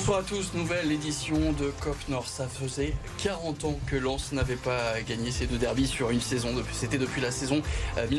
Bonsoir à tous, nouvelle édition de Cop Nord. Ça faisait 40 ans que Lens n'avait pas gagné ces deux derbies sur une saison. C'était depuis la saison 1981-1982.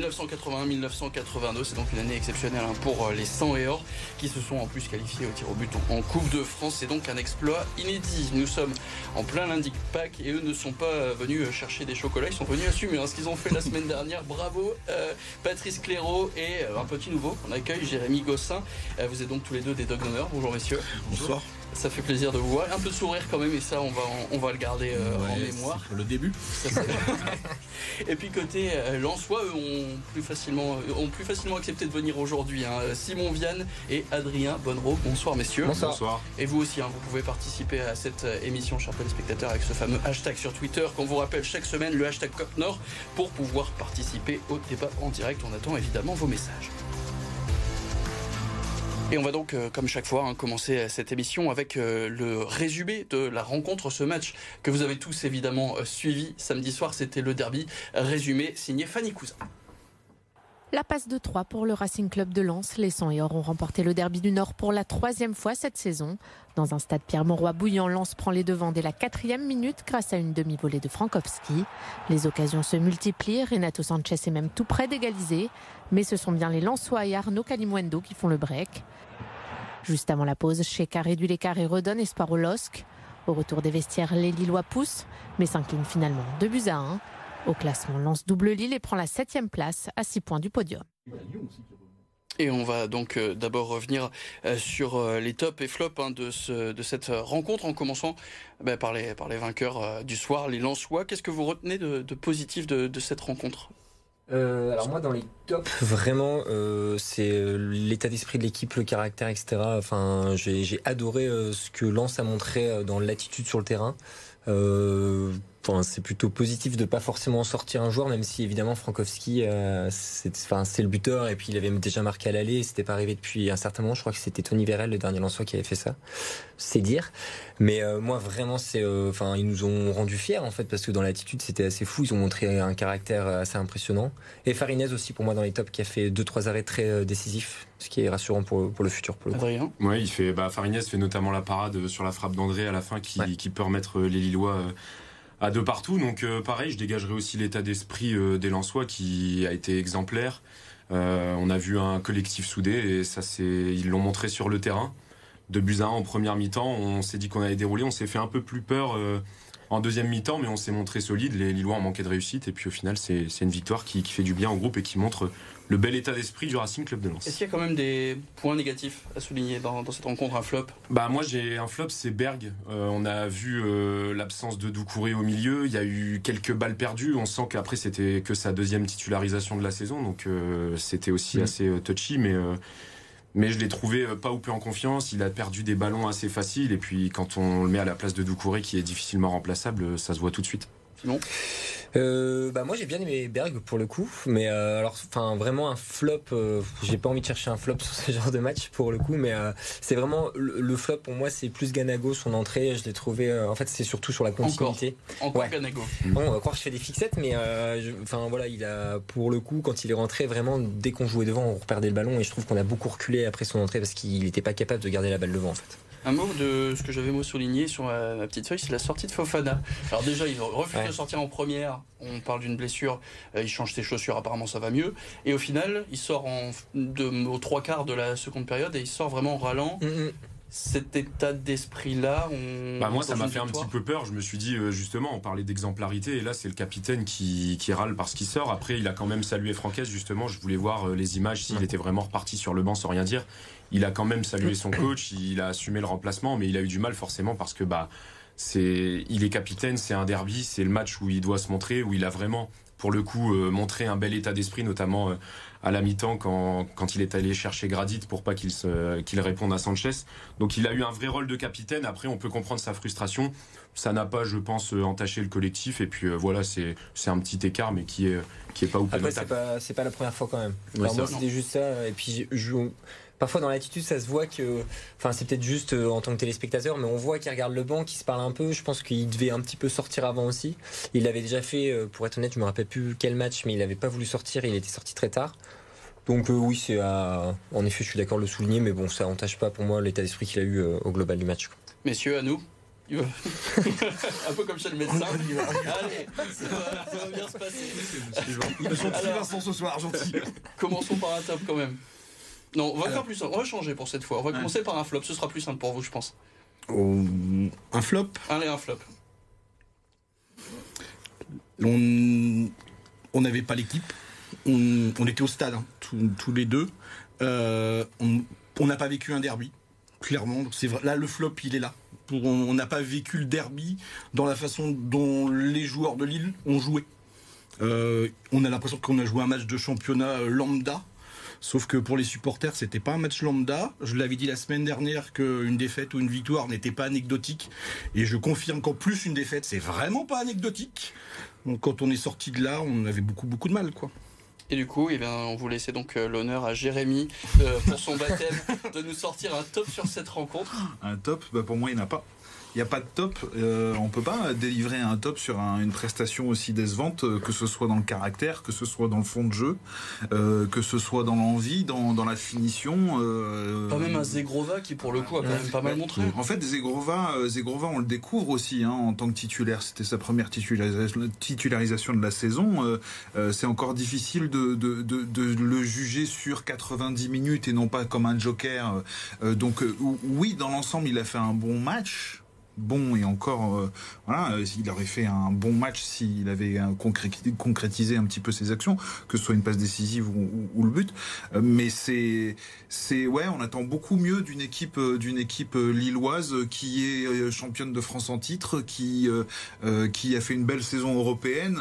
Euh, C'est donc une année exceptionnelle hein, pour euh, les 100 et or qui se sont en plus qualifiés au tir au but en Coupe de France. C'est donc un exploit inédit. Nous sommes en plein lundi Pâques et eux ne sont pas venus chercher des chocolats. Ils sont venus assumer hein, ce qu'ils ont fait la semaine dernière. Bravo euh, Patrice Cléraud et un petit nouveau. On accueille Jérémy Gossin. vous êtes donc tous les deux des dogs d'honneur. Bonjour messieurs. Bonsoir. Ça fait plaisir de vous voir. Un peu de sourire quand même, et ça, on va, on va le garder euh, en mémoire. Pour le début. et puis côté euh, Lensois, eux ont plus facilement, ont plus facilement accepté de venir aujourd'hui. Hein. Simon Vianne et Adrien Bonnereau. Bonsoir messieurs. Bonsoir. Et vous aussi, hein, vous pouvez participer à cette euh, émission, chers téléspectateurs, avec ce fameux hashtag sur Twitter qu'on vous rappelle chaque semaine, le hashtag COPNOR, pour pouvoir participer au débat en direct. On attend évidemment vos messages. Et on va donc, euh, comme chaque fois, hein, commencer euh, cette émission avec euh, le résumé de la rencontre, ce match que vous avez tous évidemment suivi samedi soir. C'était le derby résumé signé Fanny Cousin. La passe de 3 pour le Racing Club de Lens. Les 100 et Or ont remporté le derby du Nord pour la troisième fois cette saison. Dans un stade Pierre-Mauroy bouillant, Lens prend les devants dès la quatrième minute grâce à une demi-volée de Frankowski. Les occasions se multiplient. Renato Sanchez est même tout près d'égaliser. Mais ce sont bien les Lensois et Arnaud Kalimwendo qui font le break. Juste avant la pause, Sheka réduit l'écart et redonne espoir au LOSC. Au retour des vestiaires, les Lillois poussent, mais s'inclinent finalement 2 buts à 1. Au classement, lance double Lille et prend la septième place à 6 points du podium. Et on va donc euh, d'abord revenir euh, sur euh, les tops et flops hein, de, cette rencontre en commençant bah, par, les, vainqueurs du soir, les Lensois. Qu'est-ce que vous retenez de, positif de cette rencontre? Euh, alors moi dans les tops vraiment euh, c'est l'état d'esprit de l'équipe, le caractère etc. Enfin j'ai adoré ce que Lens a montré dans l'attitude sur le terrain. Enfin, c'est plutôt positif de pas forcément sortir un joueur, même si évidemment Frankowski, c'est, enfin, c'est le buteur et puis il avait déjà marqué à l'aller. C'était pas arrivé depuis un certain moment. Je crois que c'était Tony Vérel, le dernier Lensois, qui avait fait ça. C'est dire. Mais euh, moi, vraiment, c'est, euh, enfin, ils nous ont rendu fiers en fait, parce que dans l'attitude, c'était assez fou. Ils ont montré un caractère assez impressionnant. Et Farinez aussi, pour moi, dans les tops, qui a fait deux trois arrêts très euh, décisifs, ce qui est rassurant pour, pour le futur. Pour le Adrien? Ouais, il fait. Bah, Farinez fait notamment la parade sur la frappe d'André à la fin, qui, qui peut remettre les Lillois à deux partout. Donc, pareil, je dégagerai aussi l'état d'esprit des Lensois, qui a été exemplaire. on a vu un collectif soudé et ça, c'est, ils l'ont montré sur le terrain de buts en première mi-temps. On s'est dit qu'on allait dérouler. On s'est fait un peu plus peur euh, en deuxième mi-temps, mais on s'est montré solide. Les Lillois ont manqué de réussite. Et puis au final, c'est une victoire qui, fait du bien au groupe et qui montre le bel état d'esprit du Racing Club de Lens. Est-ce qu'il y a quand même des points négatifs à souligner dans, cette rencontre, un flop? Bah moi j'ai un flop, c'est Berg. Euh, on a vu euh, l'absence de Doucouré au milieu. Il y a eu quelques balles perdues. On sent qu'après c'était que sa deuxième titularisation de la saison, donc c'était aussi mm. assez touchy, mais mais je l'ai trouvé euh, pas ou peu en confiance. Il a perdu des ballons assez faciles. Et puis, quand on le met à la place de Doucouré, qui est difficilement remplaçable, ça se voit tout de suite. Simon euh, bah moi j'ai bien aimé Berg pour le coup, mais euh, alors enfin vraiment un flop. Euh, j'ai pas envie de chercher un flop sur ce genre de match pour le coup, mais euh, c'est vraiment le, flop pour moi c'est plus Ganago son entrée. Je l'ai trouvé en fait c'est surtout sur la continuité. Encore, Ganago. Bon, on va croire que je fais des fixettes, mais enfin voilà il a pour le coup quand il est rentré vraiment dès qu'on jouait devant on reperdait le ballon et je trouve qu'on a beaucoup reculé après son entrée parce qu'il n'était pas capable de garder la balle devant en fait. Un mot de ce que j'avais moi souligné sur ma, petite feuille, c'est la sortie de Fofana. Alors déjà, il refuse de sortir en première. On parle d'une blessure. Euh, il change ses chaussures. Apparemment, ça va mieux. Et au final, il sort en, de, aux trois quarts de la seconde période et il sort vraiment en rallant. Mm, mm. Cet état d'esprit-là bah Moi, ça m'a fait un petit peu peur. Je me suis dit, euh, justement, on parlait d'exemplarité, et là, c'est le capitaine qui, qui, râle parce qu'il sort. Après, il a quand même salué Franquès, justement. Je voulais voir euh, les images, s'il était vraiment reparti sur le banc sans rien dire il a quand même salué son coach, il a assumé le remplacement, mais il a eu du mal forcément parce que bah c'est, il est capitaine, c'est un derby, c'est le match où il doit se montrer, où il a vraiment, pour le coup, euh, montré un bel état d'esprit, notamment euh, à la mi-temps quand, quand il est allé chercher Gradit pour pas qu'il qu'il réponde à Sanchez. Donc il a eu un vrai rôle de capitaine. Après, on peut comprendre sa frustration. Ça n'a pas, je pense, euh, entaché le collectif. Et puis voilà, c'est c'est un petit écart, mais qui est qui est pas ouf. Après, c'est pas c'est pas la première fois quand même. moi, c'était juste ça. Et puis je, parfois dans l'attitude, ça se voit que, enfin, c'est peut-être juste euh, en tant que téléspectateur, mais on voit qu'il regarde le banc, qu'il se parle un peu. Je pense qu'il devait un petit peu sortir avant aussi. Il l'avait déjà fait, euh, pour être honnête, je me rappelle plus quel match, mais il n'avait pas voulu sortir. Il était sorti très tard. Donc euh, oui, c'est en effet, je suis d'accord de le souligner, mais bon, ça n'entache pas pour moi l'état d'esprit qu'il a eu au global du match. Messieurs, à nous. un peu comme chez le médecin. Allez, ça va, bien se passer. Ils sont Vincent ce soir, gentil. Commençons par un top quand même. Non, on va faire plus simple. On va changer pour cette fois. On va commencer par un flop. Ce sera plus simple pour vous, je pense. Oh, un flop? Allez, un flop. On n'avait pas l'équipe. On, était au stade, hein, tous, les deux. Euh, on n'a pas vécu un derby, clairement. C'est Là, le flop, il est là. On n'a pas vécu le derby dans la façon dont les joueurs de Lille ont joué. Euh, on a l'impression qu'on a joué un match de championnat lambda. Sauf que pour les supporters, c'était pas un match lambda. Je l'avais dit la semaine dernière qu'une défaite ou une victoire n'était pas anecdotique. Et je confirme qu'en plus, une défaite, c'est vraiment pas anecdotique. Donc quand on est sorti de là, on avait beaucoup, beaucoup de mal, quoi. Et du coup, eh bien, on vous laissait donc euh, l'honneur à Jérémy euh, pour son baptême de nous sortir un top sur cette rencontre. Un top, bah, pour moi, il n'y en a pas il n'y a pas de top. Euh, on peut pas délivrer un top sur une prestation aussi décevante, euh, que ce soit dans le caractère, que ce soit dans le fond de jeu, euh, que ce soit dans l'envie, dans, dans, la finition. pas même un Zegrova qui, pour le coup, a quand même pas mal montré. En fait, Zegrova, Zegrova on le découvre aussi hein, en tant que titulaire. C'était sa première titularisation de la saison. C'est encore difficile de, de, de, de, le juger sur 90 minutes et non pas comme un joker. donc, oui, dans l'ensemble, il a fait un bon match bon et encore, euh, voilà, euh, il aurait fait un bon match s'il avait concrétisé un petit peu ses actions, que ce soit une passe décisive ou, le but. Euh, mais c'est, c'est ouais, on attend beaucoup mieux d'une équipe, d'une équipe lilloise qui est championne de France en titre, qui qui a fait une belle saison européenne,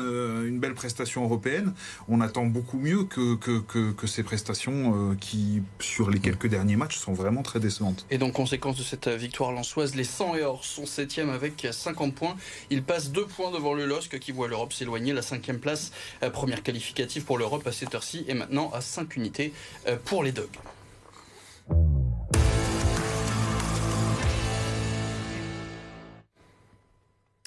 une belle prestation européenne. On attend beaucoup mieux que que, que, ces prestations qui, sur les quelques derniers matchs, sont vraiment très décevantes. Et donc, conséquence de cette victoire lançoise, les 100 et or sont 7 avec 50 points. Il passe 2 points devant le LOSC qui voit l'Europe s'éloigner. La cinquième place, euh, première qualificative pour l'Europe à cette heure-ci, et maintenant à 5 unités euh, pour les Dogs.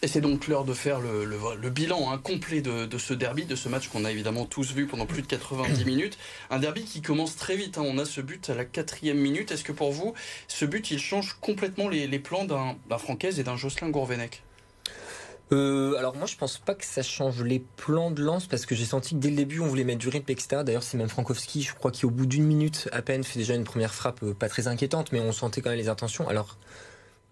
Et c'est donc l'heure de faire le, bilan hein, complet de, ce derby, de ce match qu'on a évidemment tous vu pendant plus de 90 minutes. Un derby qui commence très vite. Hein. On a ce but à la quatrième minute. Est-ce que pour vous, ce but, il change complètement les, plans d'un Francaise et d'un Jocelyn Gourvenec? Euh, alors moi je pense pas que ça change les plans de lance parce que j'ai senti que dès le début on voulait mettre du rythme etc. D'ailleurs c'est même Frankowski je crois qui au bout d'une minute à peine fait déjà une première frappe euh, pas très inquiétante mais on sentait quand même les intentions. Alors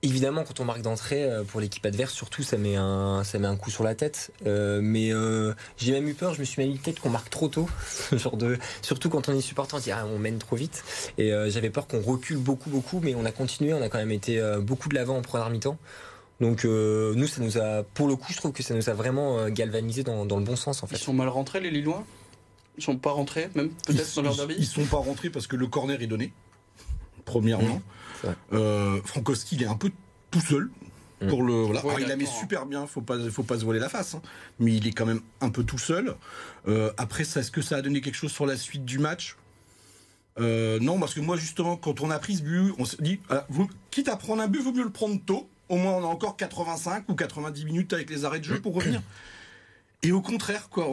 Évidemment, quand on marque d'entrée euh, pour l'équipe adverse, surtout ça met un ça met un coup sur la tête. Euh, mais euh, j'ai même eu peur. Je me suis même dit peut-être qu'on marque trop tôt, genre de surtout quand on est supporter, on dit ah, on mène trop vite. Et j'avais peur qu'on recule beaucoup beaucoup, mais on a continué. On a quand même été beaucoup de l'avant en première mi-temps. Donc nous, ça nous a, pour le coup, je trouve que ça nous a vraiment galvanisé dans, dans le bon sens en fait. Ils sont mal rentrés les Lillois? Ils sont pas rentrés, même peut-être dans leur derby? Ils sont pas rentrés parce que le corner est donné. Premièrement. Euh, Frankowski, il est un peu tout seul. Mm. Pour le, voilà. il la met super bien, faut pas, faut pas se voiler la face, hein. mais il est quand même un peu tout seul. Euh, après, est-ce que ça a donné quelque chose sur la suite du match? Euh, Non, parce que moi justement, quand on a pris ce but, on s'est dit, vous, quitte à prendre un but, vaut mieux le prendre tôt. Au moins, on a encore 85 ou 90 minutes avec les arrêts de jeu pour revenir. Et au contraire, quoi,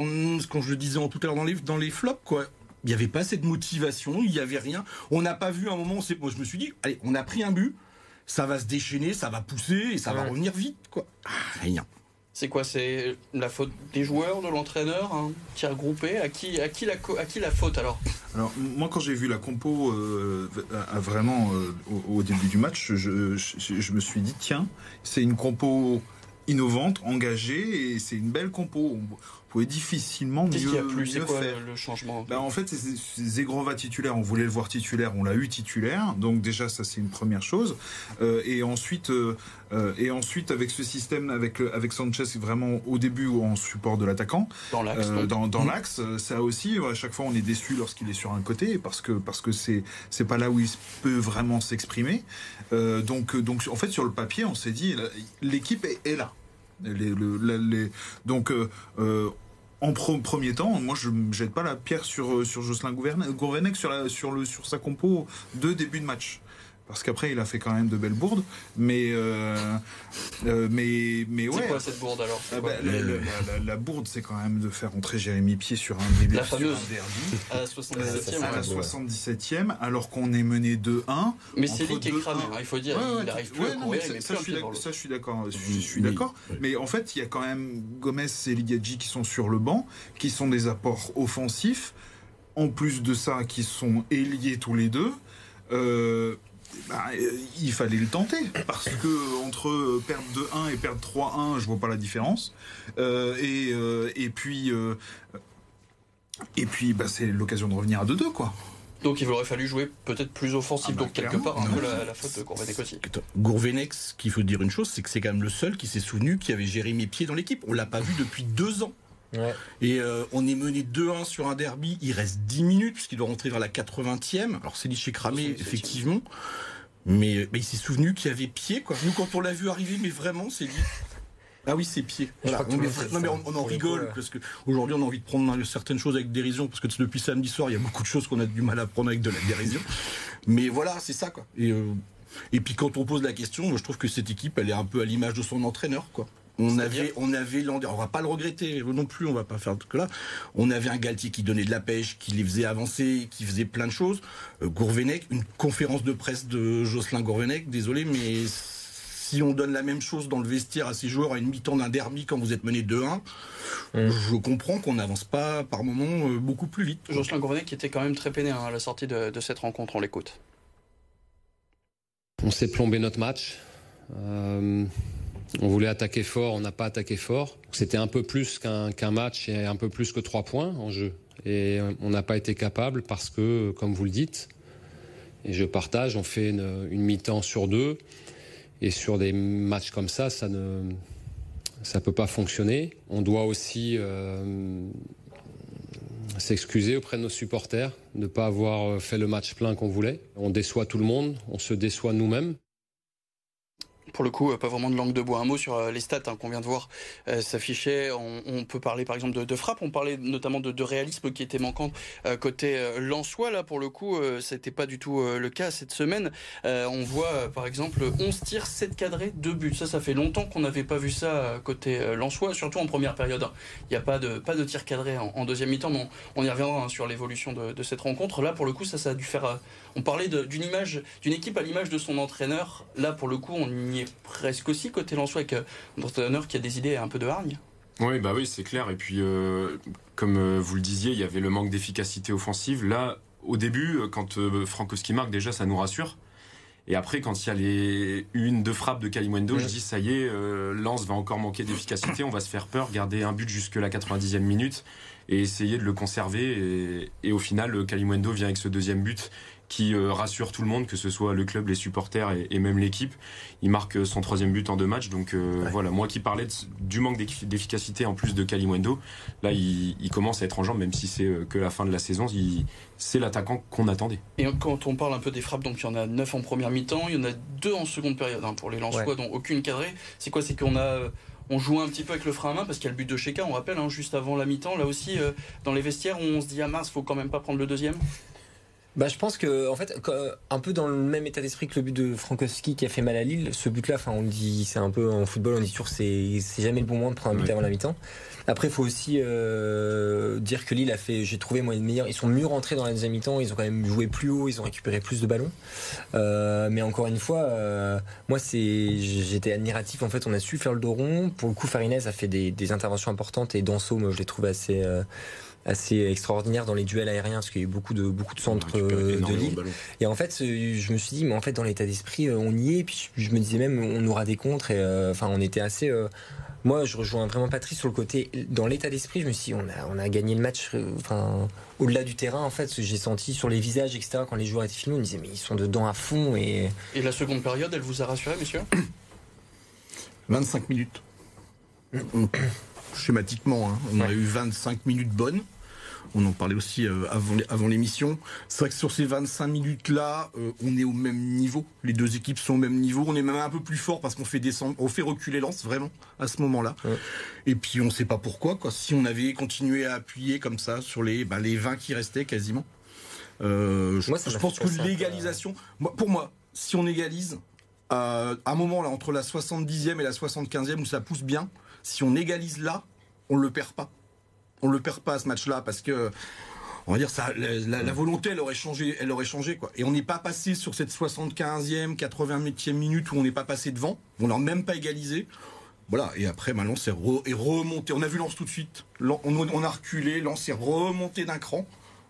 quand je le disais tout à l'heure dans les, dans les flops, quoi, il n'y avait pas cette motivation, il n'y avait rien. On n'a pas vu un moment, moi je me suis dit, allez, on a pris un but, ça va se déchaîner, ça va pousser et ça va revenir vite, quoi. Ah, rien. C'est quoi C'est la faute des joueurs, de l'entraîneur, un tir groupé à qui, à, qui la, à qui la faute alors? Alors, moi, quand j'ai vu la compo euh, vraiment euh, au, début du match, je, je me suis dit, tiens, c'est une compo innovante, engagée, et c'est une belle compo pouvait difficilement mieux, qui a plus, mieux quoi, faire. Le changement? Bah, En fait, c'est Zegrova titulaire. On voulait le voir titulaire, on l'a eu titulaire. Donc déjà, ça c'est une première chose. Euh, et ensuite, euh, euh, et ensuite avec ce système, avec avec Sanchez vraiment au début en support de l'attaquant. Dans l'axe. dans, dans mmh. l'axe, ça aussi. À chaque fois, on est déçu lorsqu'il est sur un côté parce que parce que c'est c'est pas là où il peut vraiment s'exprimer. donc donc en fait sur le papier, on s'est dit l'équipe est là. Donc, euh, euh, en premier temps, moi je ne jette pas la pierre sur, euh, sur Jocelyn Gourvenec sur, sur, le, sur sa compo de début de match. Parce qu'après il a fait quand même de belles bourdes, mais euh, euh, mais mais ouais. C'est quoi cette bourde alors ah bah, la, bourde, c'est quand même de faire entrer Jérémy Pied sur un début la fameuse derby à la 77e, à la 77e, alors qu'on est mené 2-1. Mais c'est lui qui est cramé, hein, il faut dire. il arrive plus à courir, ça, ça, je suis d'accord. Je suis d'accord. Mais en fait, il y a quand même Gomez et Ligadji qui sont sur le banc, qui sont des apports offensifs. En plus de ça, qui sont ailiers tous les deux. Euh, bah, euh, il fallait le tenter parce que entre perdre 2-1 et perdre 3-1, je vois pas la différence. Euh, et, euh, et puis et puis bah, c'est l'occasion de revenir à 2-2 quoi. Donc il aurait fallu jouer peut-être plus offensif. Ah bah, donc quelque part un peu la, faute de Gourvenec aussi. Gourvenec, ce qu'il faut dire une chose, c'est que c'est quand même le seul qui s'est souvenu qu'il y avait Jérémy Pied dans l'équipe. On l'a pas vu depuis deux ans. Et euh, on est mené 2-1 sur un derby, il reste 10 minutes puisqu'il doit rentrer vers la 80e. Alors c'est chez cramé effectivement. Mais, il s'est souvenu qu'il y avait pied quoi. Nous quand on l'a vu arriver mais vraiment c'est dit ah oui, c'est pied. Voilà. On, mais on, en rigole parce que aujourd'hui on a envie de prendre certaines choses avec dérision parce que depuis samedi soir il y a beaucoup de choses qu'on a du mal à prendre avec de la dérision. mais voilà, c'est ça quoi. Et, euh, et puis quand on pose la question, je trouve que cette équipe elle est un peu à l'image de son entraîneur quoi. On avait, on avait on va pas le regretter non plus, on va pas faire que là. On avait un Galtier qui donnait de la pêche, qui les faisait avancer, qui faisait plein de choses. Euh, Gourvenec, une conférence de presse de Jocelyn Gourvenec, désolé, mais si on donne la même chose dans le vestiaire à ses joueurs à une mi-temps d'un derby quand vous êtes mené 2-1, mm. je comprends qu'on n'avance pas par moments euh, beaucoup plus vite. Jocelyn Gourvenec qui était quand même très peiné hein, à la sortie de, cette rencontre, on l'écoute. On s'est plombé notre match. Euh, on voulait attaquer fort, on n'a pas attaqué fort. C'était un peu plus qu'un match et un peu plus que trois points en jeu. Et on n'a pas été capable parce que, comme vous le dites, et je partage, on fait une, mi-temps sur deux. Et sur des matchs comme ça, ça ne ça peut pas fonctionner. On doit aussi euh, s'excuser auprès de nos supporters de ne pas avoir fait le match plein qu'on voulait. On déçoit tout le monde, on se déçoit nous-mêmes. Pour le coup, euh, pas vraiment de langue de bois. Un mot sur euh, les stats hein, qu'on vient de voir euh, s'afficher. On, peut parler par exemple de, de frappe. On parlait notamment de, réalisme qui était manquant côté Lensois. Là, pour le coup, c'était pas du tout le cas cette semaine. on voit par exemple 11 tirs, 7 cadrés, 2 buts. Ça, ça fait longtemps qu'on n'avait pas vu ça côté Lensois, surtout en première période. Il n'y a pas de, pas de tir cadré en, deuxième mi-temps, mais on, y reviendra hein, sur l'évolution de, cette rencontre. Là, pour le coup, ça, ça a dû faire. On parlait d'une image, d'une équipe à l'image de son entraîneur. Là, pour le coup, on y presque aussi côté Lensois avec un entraîneur qui a des idées un peu de hargne. Oui, bah oui, c'est clair. Et puis, euh, comme euh, vous le disiez, il y avait le manque d'efficacité offensive. Là, au début, euh, quand Frankowski marque, déjà, ça nous rassure. Et après, quand il y a les une, deux frappes de Kalimwendo, je dis ça y est, Lens va encore manquer d'efficacité, on va se faire peur, garder un but jusque la 90e minute et essayer de le conserver. Et, au final, Kalimwendo vient avec ce deuxième but qui euh, rassure tout le monde, que ce soit le club, les supporters et, même l'équipe. Il marque euh, son troisième but en deux matchs. Donc euh, voilà, moi qui parlais du manque d'efficacité en plus de Kalimwendo, là il, commence à être en jambes, même si c'est que la fin de la saison. C'est l'attaquant qu'on attendait. Et quand on parle un peu des frappes, donc il y en a neuf en première mi-temps, il y en a deux en seconde période hein, pour les Lensois, dont aucune cadrée. C'est quoi? C'est qu'on a on joue un petit peu avec le frein à main parce qu'il y a le but de Sheka, on rappelle, hein, juste avant la mi-temps. Là aussi, dans les vestiaires, on se dit ah mince, faut quand même pas prendre le deuxième. Bah, je pense que, en fait, un peu dans le même état d'esprit que le but de Frankowski qui a fait mal à Lille, ce but-là, enfin, on dit, c'est un peu en football, on dit toujours, c'est, c'est jamais le bon moment de prendre un but avant la mi-temps. Après, il faut aussi euh, dire que Lille a fait, j'ai trouvé moi, meilleur. Ils sont mieux rentrés dans la deuxième mi-temps. Ils ont quand même joué plus haut. Ils ont récupéré plus de ballons. Euh, mais encore une fois, euh, moi, c'est, j'étais admiratif. En fait, on a su faire le dos rond. Pour le coup, Farinez a fait des, des interventions importantes et Danso, moi, je l'ai trouvé assez assez extraordinaire dans les duels aériens parce qu'il y a eu beaucoup de beaucoup de centres euh, de Lille. Et en fait, je me suis dit, mais en fait, dans l'état d'esprit, euh, on y est. Puis je me disais même, on aura des contres. Et euh, enfin, on était assez. moi, je rejoins vraiment Patrice sur le côté. Dans l'état d'esprit, je me suis dit, on a, on a gagné le match. Enfin, au-delà du terrain, en fait, j'ai senti sur les visages, etc. Quand les joueurs étaient filmés, on disait, mais ils sont dedans à fond. Et, et la seconde période, elle vous a rassuré, messieurs? 25 minutes. Schématiquement, hein. on a eu 25 minutes bonnes. On en parlait aussi euh, avant, l'émission. C'est vrai que sur ces 25 minutes-là, euh, on est au même niveau. Les deux équipes sont au même niveau. On est même un peu plus fort parce qu'on fait descendre, on fait reculer Lens vraiment à ce moment-là. Et puis on ne sait pas pourquoi. Quoi. Si on avait continué à appuyer comme ça sur les, bah, les 20 qui restaient quasiment. Euh, je, pense que l'égalisation, pour moi, si on égalise, à un moment là entre la 70e et la 75e où ça pousse bien, si on égalise là, on le perd pas. On le perd pas ce match-là parce que on va dire ça, la, volonté, elle aurait changé, elle aurait changé quoi. Et on n'est pas passé sur cette 75e, 80e minute où on n'est pas passé devant. On n'a même pas égalisé. Voilà. Et après, maintenant, c'est remonté. On a vu Lance tout de suite. On, on a reculé. Lance est remonté d'un cran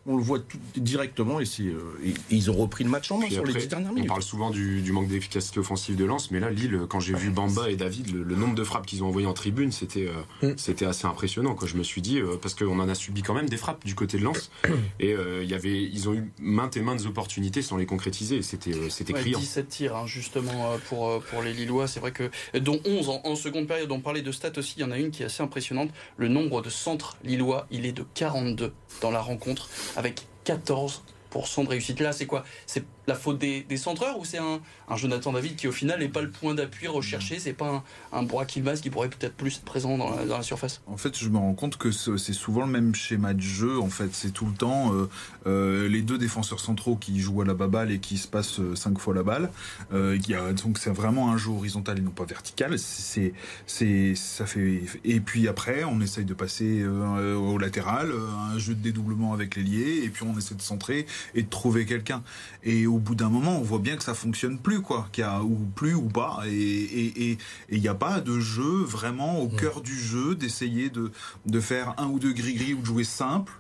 on le voit tout directement euh, et, ils ont repris le match en main sur les dix dernières minutes. On parle souvent du, manque d'efficacité offensive de Lens, mais là, Lille, quand j'ai vu Bamba et David, le, nombre de frappes qu'ils ont envoyées en tribune, c'était euh, mm. c'était assez impressionnant. Quoi. Je me suis dit, euh, parce qu'on en a subi quand même des frappes du côté de Lens, et il y avait, ils ont eu maintes et maintes opportunités sans les concrétiser. C'était c'était ouais, criant. 17 tirs, hein, justement, pour, pour les Lillois. C'est vrai que, dont 11 en, en, seconde période. On parlait de stats aussi, il y en a une qui est assez impressionnante. Le nombre de centres Lillois, il est de 42 dans la rencontre, avec 14 de réussite. Là, c'est quoi? La faute des, centreurs ou c'est un, Jonathan David qui, au final, n'est pas le point d'appui recherché C'est pas un, un qui pourrait peut-être plus être présent dans la, surface? En fait, je me rends compte que c'est souvent le même schéma de jeu. En fait, c'est tout le temps euh, euh, les deux défenseurs centraux qui jouent à la baballe et qui se passent euh, cinq fois la balle. donc, c'est vraiment un jeu horizontal et non pas vertical. C'est, ça fait. Et puis après, on essaye de passer au latéral, un jeu de dédoublement avec l'ailier, et puis on essaie de centrer et de trouver quelqu'un. Et bout d'un moment, on voit bien que ça fonctionne plus, quoi, qu'il y a ou plus ou pas. Et il n'y a pas de jeu vraiment au cœur du jeu d'essayer de, de faire un ou deux gris-gris ou de jouer simple.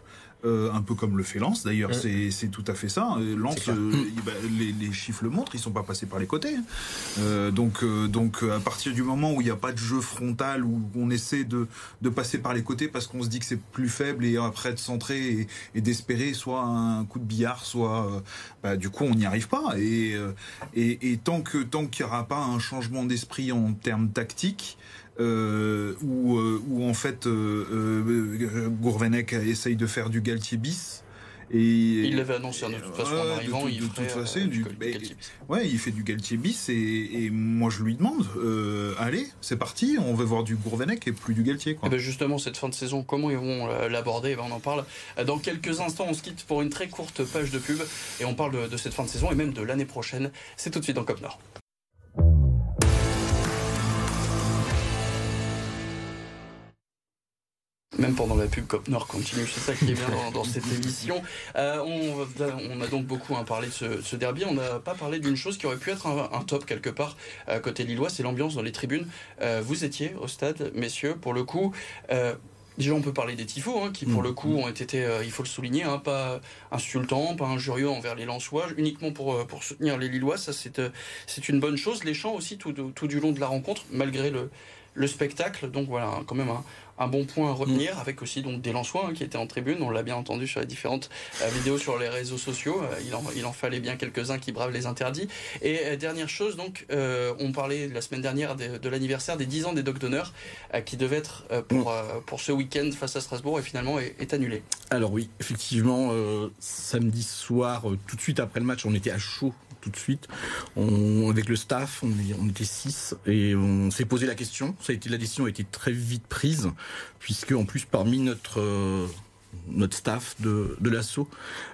Euh, un peu comme le fait Lance d'ailleurs, c'est tout à fait ça. Lance, euh, bah, les, chiffres le montrent, ils sont pas passés par les côtés. Euh, donc, donc à partir du moment où il n'y a pas de jeu frontal, où on essaie de, de passer par les côtés parce qu'on se dit que c'est plus faible et après de centrer et, d'espérer soit un coup de billard, soit bah, du coup on n'y arrive pas. Et, et, et tant que tant qu'il n'y aura pas un changement d'esprit en termes tactiques, euh, où, euh, où, en fait euh, euh, Gourvenec essaye de faire du Galtier bis. Et, il l'avait annoncé hein, de toute façon en arrivant, il ferait, du, Ouais, il fait du Galtier bis et, et moi je lui demande, allez, c'est parti, on veut voir du Gourvenec et plus du Galtier. Quoi. Et eh ben justement, cette fin de saison, comment ils vont l'aborder? Eh ben On en parle dans quelques instants. On se quitte pour une très courte page de pub et on parle de, de cette fin de saison et même de l'année prochaine. C'est tout de suite dans Cop Nord. Même pendant la pub, Cop Nord continue. C'est ça qui est bien dans, cette émission. Euh, on, a donc beaucoup hein, parlé de ce, derby. On n'a pas parlé d'une chose qui aurait pu être un, top quelque part à côté Lillois, c'est l'ambiance dans les tribunes. Euh, vous étiez au stade, messieurs, pour le coup. Euh, Déjà, on peut parler des tifos, hein, qui pour le coup ont été, il faut le souligner, hein, pas insultants, pas injurieux envers les Lensois, uniquement pour, pour soutenir les Lillois. Ça, c'est une bonne chose. Les chants aussi tout, tout, du long de la rencontre, malgré le, le spectacle. Donc voilà, quand même un, un bon point à retenir, mm. avec aussi donc des Lensois hein, qui étaient en tribune. On l'a bien entendu sur les différentes euh, vidéos sur les réseaux sociaux. Euh, il, en, il, en, fallait bien quelques-uns qui bravent les interdits. Et euh, dernière chose, donc, on parlait la semaine dernière de, l'anniversaire des 10 ans des Docs d'honneur qui devait être pour, mm. pour ce week-end face à Strasbourg et finalement est, annulé. Alors oui, effectivement, samedi soir, tout de suite après le match, on était à chaud tout de suite. On, avec le staff, on, on était six et on s'est posé la question. Ça a été, la décision a été très vite prise, puisque en plus parmi notre euh, notre staff de, de l'assaut,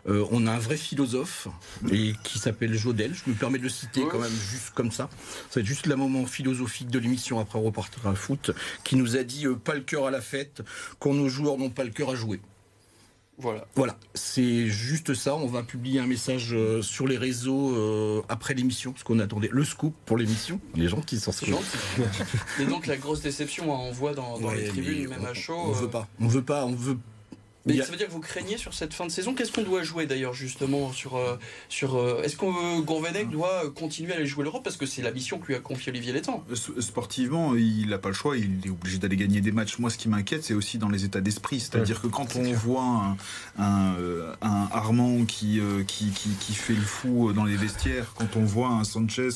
euh, on a un vrai philosophe et qui s'appelle Jodel. Je me permets de le citer quand même juste comme ça. C'est juste le moment philosophique de l'émission après reporter à foot qui nous a dit euh, pas le cœur à la fête quand nos joueurs n'ont pas le cœur à jouer. Voilà. Voilà, c'est juste ça. On va publier un message euh, sur les réseaux euh, après l'émission, parce qu'on attendait le scoop pour l'émission. Les gens qui s'en sortent. Et donc la grosse déception, hein, on voit dans, les tribunes, même à chaud. On veut euh, pas, on veut pas, on veut mais ça veut dire que vous craignez sur cette fin de saison. Qu'est-ce qu'on doit jouer d'ailleurs justement sur euh, sur euh, Est-ce qu'on Gourvenec doit continuer à aller jouer l'Europe? Parce que c'est la mission que lui a confié Olivier Létang Sportivement, il n'a pas le choix. Il est obligé d'aller gagner des matchs. Moi, ce qui m'inquiète, c'est aussi dans les états d'esprit. C'est-à-dire que quand on voit un, euh, un, Armand qui, qui, qui qui fait le fou dans les vestiaires, quand on voit un Sanchez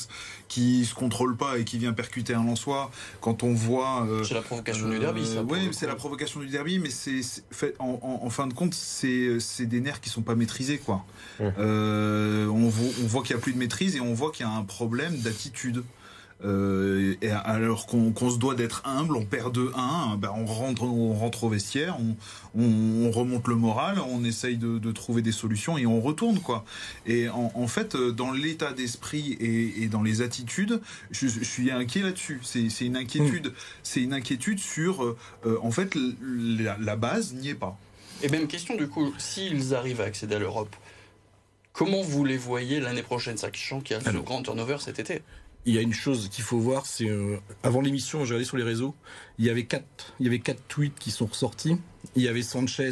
qui se contrôle pas et qui vient percuter un Lançois, quand on voit. c'est la provocation du derby, ça. Oui, c'est la provocation du derby, mais c'est fait en en, fin de compte, c'est des nerfs qui sont pas maîtrisés, quoi. Euh, on, voit, qu'il n'y a plus de maîtrise et on voit qu'il y a un problème d'attitude. Euh, et alors qu'on se doit d'être humble, on perd de 1, ben on, rentre, on rentre au vestiaire, on, on, remonte le moral, on essaye de, de, trouver des solutions et on retourne. quoi. Et en, en fait, dans l'état d'esprit et, et, dans les attitudes, je, je suis inquiet là-dessus. C'est une inquiétude, mm. c'est une inquiétude sur, euh, en fait, la, la base n'y est pas. Et même question du coup, s'ils arrivent à accéder à l'Europe, comment vous les voyez l'année prochaine, sachant qu'il y a ce grand turnover cet été? Il y a une chose qu'il faut voir, c'est euh, avant l'émission, j'ai regardé sur les réseaux, il y avait quatre, il y avait quatre tweets qui sont ressortis. Il y avait Sanchez,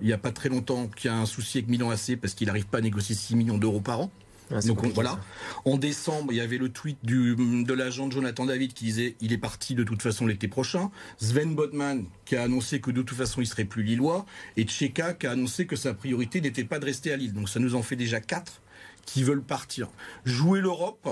il n'y a pas très longtemps, qui a un souci avec Milan AC parce qu'il n'arrive pas à négocier 6 millions d'euros par an. Ah, Donc voilà. En décembre, il y avait le tweet du, de l'agent Jonathan David qui disait il est parti de toute façon l'été prochain. Sven Botman qui a annoncé que de toute façon il serait plus lillois et Tcheka qui a annoncé que sa priorité n'était pas de rester à Lille. Donc ça nous en fait déjà quatre qui veulent partir. Jouer l'Europe,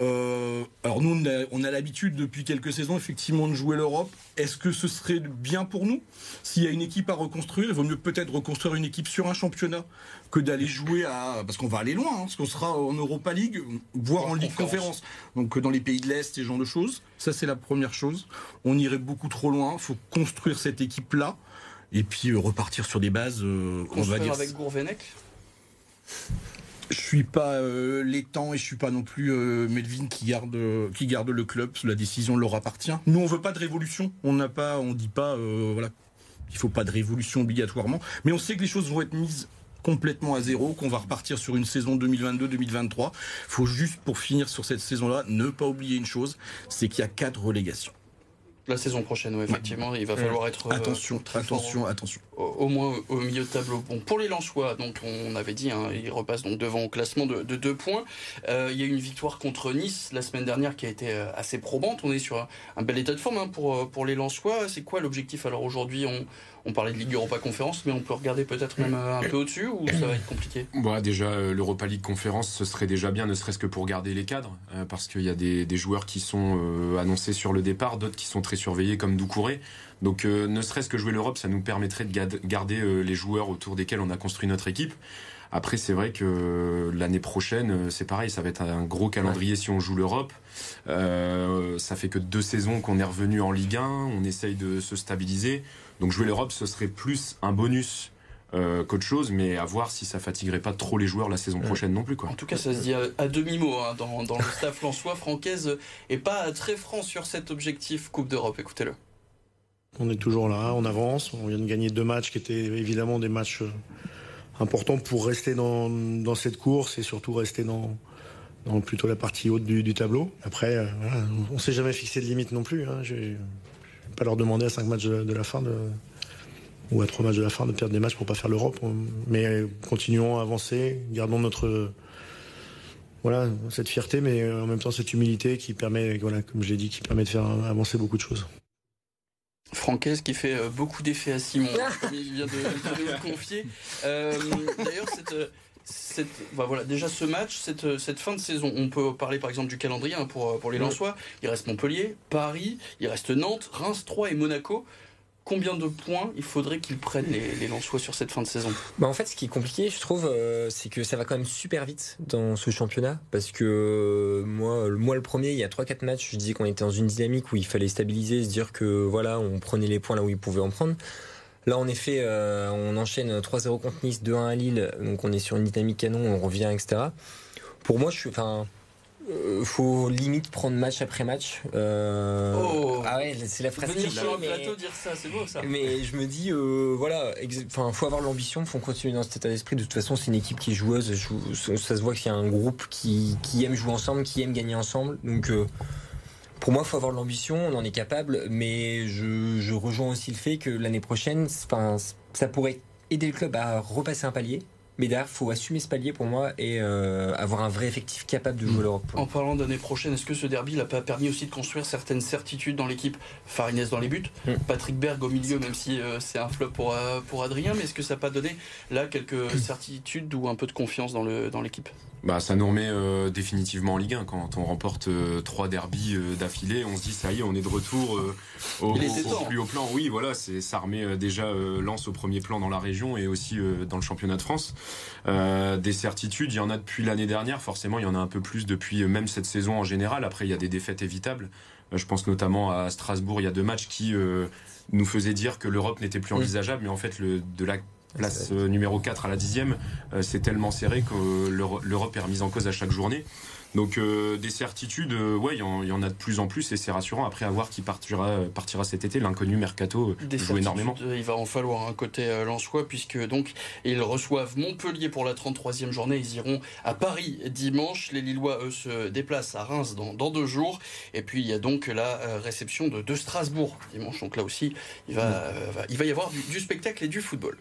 euh, alors nous, on a, l'habitude depuis quelques saisons effectivement de jouer l'Europe. Est-ce que ce serait bien pour nous? S'il y a une équipe à reconstruire, il vaut mieux peut-être reconstruire une équipe sur un championnat que d'aller jouer à... Parce qu'on va aller loin, hein, parce qu'on sera en Europa League, voire en, Ligue Conférence. Donc dans les pays de l'Est, et ce genre de choses. Ça, c'est la première chose. On irait beaucoup trop loin. Il faut construire cette équipe-là. Et puis euh, repartir sur des bases, euh, on va dire... avec Gourvenec je suis pas euh, l'étang et je suis pas non plus euh, Melvin qui garde qui garde le club. La décision leur appartient. Nous, on veut pas de révolution. On n'a pas, on dit pas, euh, voilà, il faut pas de révolution obligatoirement. Mais on sait que les choses vont être mises complètement à zéro, qu'on va repartir sur une saison 2022-2023. Faut juste pour finir sur cette saison-là, ne pas oublier une chose, c'est qu'il y a quatre relégations. La saison prochaine, oui, effectivement, il va falloir être euh, attention, attention, attention. Au, moins au milieu de tableau. Bon, pour les Lensois, donc on avait dit, hein, ils repassent donc devant au classement de, deux points. Euh, il y a eu une victoire contre Nice la semaine dernière qui a été euh, assez probante. On est sur un, bel état de forme hein, pour pour les Lensois. C'est quoi l'objectif Alors aujourd'hui, on, on parlait de Ligue Europa Conférence, mais on peut regarder peut-être même un peu au-dessus ou ça va être compliqué bah, Déjà, euh, l'Europa League Conférence, ce serait déjà bien, ne serait-ce que pour garder les cadres, euh, parce qu'il y a des, joueurs qui sont euh, annoncés sur le départ, d'autres qui sont très surveillés, comme Doucouré. Donc, ne serait-ce que jouer l'Europe, ça nous permettrait de garder les joueurs autour desquels on a construit notre équipe. Après, c'est vrai que l'année prochaine, c'est pareil, ça va être un gros calendrier si on joue l'Europe. ça fait que deux saisons qu'on est revenu en Ligue 1, on essaye de se stabiliser. Donc jouer l'Europe, ce serait plus un bonus euh, qu'autre chose, mais à voir si ça fatiguerait pas trop les joueurs la saison prochaine non plus. Quoi. En tout cas, ça se dit à, demi-mot hein, dans, le staff Lançois. Francaise est pas très franc sur cet objectif Coupe d'Europe. Écoutez-le. On est toujours là, on avance. On vient de gagner deux matchs qui étaient évidemment des matchs importants pour rester dans, cette course et surtout rester dans, plutôt la partie haute du, tableau. Après, euh, on s'est jamais fixé de limite non plus. Hein pas leur demander à 5 matchs de, la fin de, ou à 3 matchs de la fin de perdre des matchs pour pas faire l'Europe. Mais continuons à avancer, gardons notre voilà cette fierté, mais en même temps cette humilité qui permet, voilà, comme je dit, qui permet de faire avancer beaucoup de choses. Francaise qui fait euh, beaucoup d'effets à Simon, comme il vient de, nous le confier. Euh, d'ailleurs, cette bah voilà, déjà ce match, cette, cette, fin de saison, on peut parler par exemple du calendrier hein, pour, pour les Lensois. Il reste Montpellier, Paris, il reste Nantes, Reims, Troyes et Monaco combien de points il faudrait qu'ils prennent les, les sur cette fin de saison? Bah En fait, ce qui est compliqué, je trouve, euh, c'est que ça va quand même super vite dans ce championnat. Parce que euh, moi, moi, le premier, il y a 3-4 matchs, je disais qu'on était dans une dynamique où il fallait stabiliser, se dire que voilà, on prenait les points là où il pouvait en prendre. Là, en effet, euh, on enchaîne 3-0 contre Nice, 2-1 à Lille, donc on est sur une dynamique canon, on revient, etc. Pour moi, je suis, faut limite prendre match après match. Euh, oh. Ah ouais, c'est la phrase. Venir sur un plateau dire ça, c'est beau ça. Mais je me dis, voilà, enfin, faut avoir l'ambition, faut continuer dans cet état d'esprit. De toute façon, c'est une équipe qui est joueuse. Ça se voit qu'il y a un groupe qui, qui, aime jouer ensemble, qui aime gagner ensemble. Donc pour moi, il faut avoir l'ambition, on en est capable, mais je, rejoins aussi le fait que l'année prochaine, ça pourrait aider le club à repasser un palier. Mais derrière, il faut assumer ce palier pour moi et euh, avoir un vrai effectif capable de jouer mm. l'Europe. En parlant d'année prochaine, est-ce que ce derby n'a pas permis aussi de construire certaines certitudes dans l'équipe? Farinès dans les buts, mm. Patrick Berg au milieu, même si euh, c'est un flop pour, euh, pour Adrien, mais est-ce que ça n'a pas donné là quelques certitudes ou un peu de confiance dans l'équipe dans bah, ça nous remet euh, définitivement en Ligue 1. Quand on remporte euh, trois derbies euh, d'affilée, on se dit ça y est, on est de retour au, plus haut plan. Oui, voilà, c'est ça remet déjà Lens au premier plan dans la région et aussi dans le championnat de France. des certitudes, il y en a depuis l'année dernière. Forcément, il y en a un peu plus depuis même cette saison en général. Après, il y a des défaites évitables. je pense notamment à Strasbourg. Il y a deux matchs qui nous faisaient dire que l'Europe n'était plus envisageable, mais en fait, le, de la place numéro 4 à la dixième, c'est tellement serré que l'Europe est remise en cause à chaque journée. Donc euh, des certitudes, euh, ouais, il y, en a de plus en plus et c'est rassurant. Après avoir qui partira, partira cet été, l'inconnu mercato euh, joue énormément. Il va en falloir un côté lensois puisque donc ils reçoivent Montpellier pour la 33e journée. Ils iront à Paris dimanche. Les Lillois eux se déplacent à Reims dans, deux jours. Et puis il y a donc la réception de, de Strasbourg dimanche. Donc là aussi il va, il va y avoir du spectacle et du football.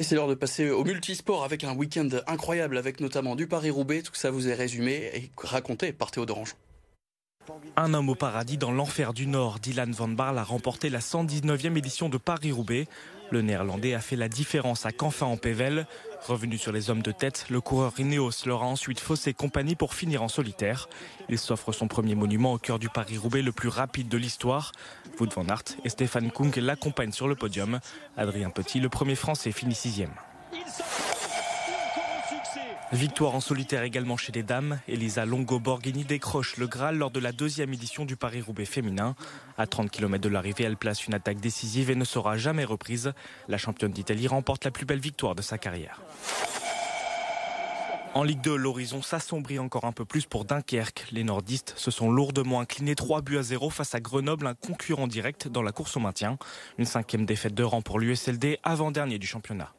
Et c'est l'heure de passer au multisport avec un week-end incroyable avec notamment du Paris-Roubaix. Tout ça vous est résumé et raconté par Théo Derange. Un homme au paradis dans l'enfer du Nord, Dylan Van Barl a remporté la 119e édition de Paris-Roubaix. Le néerlandais a fait la différence à Canfin en Pével. Revenu sur les hommes de tête, le coureur Ineos leur a ensuite faussé compagnie pour finir en solitaire. Il s'offre son premier monument au cœur du Paris-Roubaix le plus rapide de l'histoire. Wout van Aert et Stéphane Kung l'accompagnent sur le podium. Adrien Petit, le premier français, finit sixième. Victoire en solitaire également chez les dames. Elisa Longo-Borghini décroche le Graal lors de la deuxième édition du Paris-Roubaix féminin. À 30 km de l'arrivée, elle place une attaque décisive et ne sera jamais reprise. La championne d'Italie remporte la plus belle victoire de sa carrière. En Ligue 2, l'horizon s'assombrit encore un peu plus pour Dunkerque. Les nordistes se sont lourdement inclinés 3 buts à 0 face à Grenoble, un concurrent direct dans la course au maintien. Une cinquième défaite de rang pour l'USLD, avant-dernier du championnat.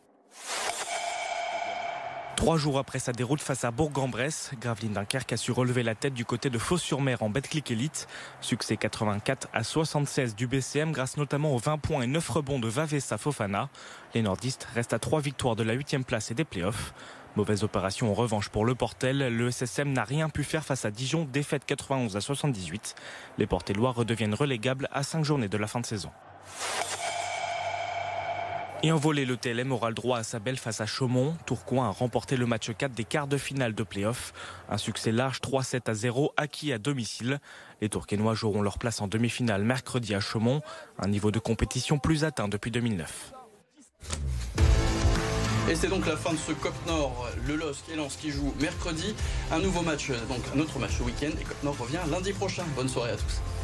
Trois jours après sa déroute face à Bourg-en-Bresse, Gravelines Dunkerque a su relever la tête du côté de Fos-sur-Mer en Betclic Elite. Succès 84 à 76 du BCM grâce notamment aux 20 points et 9 rebonds de Vavessa Fofana. Les nordistes restent à 3 victoires de la 8 place et des playoffs. Mauvaise opération en revanche pour le Portel. Le SSM n'a rien pu faire face à Dijon, défaite 91 à 78. Les Portellois redeviennent relégables à 5 journées de la fin de saison. Et en volée, le TLM aura le droit à sa belle face à Chaumont. Tourcoing a remporté le match 4 des quarts de finale de play-off. Un succès large 3-7 à 0 acquis à domicile. Les Tourquenois joueront leur place en demi-finale mercredi à Chaumont, un niveau de compétition plus atteint depuis 2009. Et c'est donc la fin de ce COP Nord, le LOSC et Lens qui jouent mercredi. Un nouveau match, donc un autre match ce week-end. Et COP Nord revient lundi prochain. Bonne soirée à tous.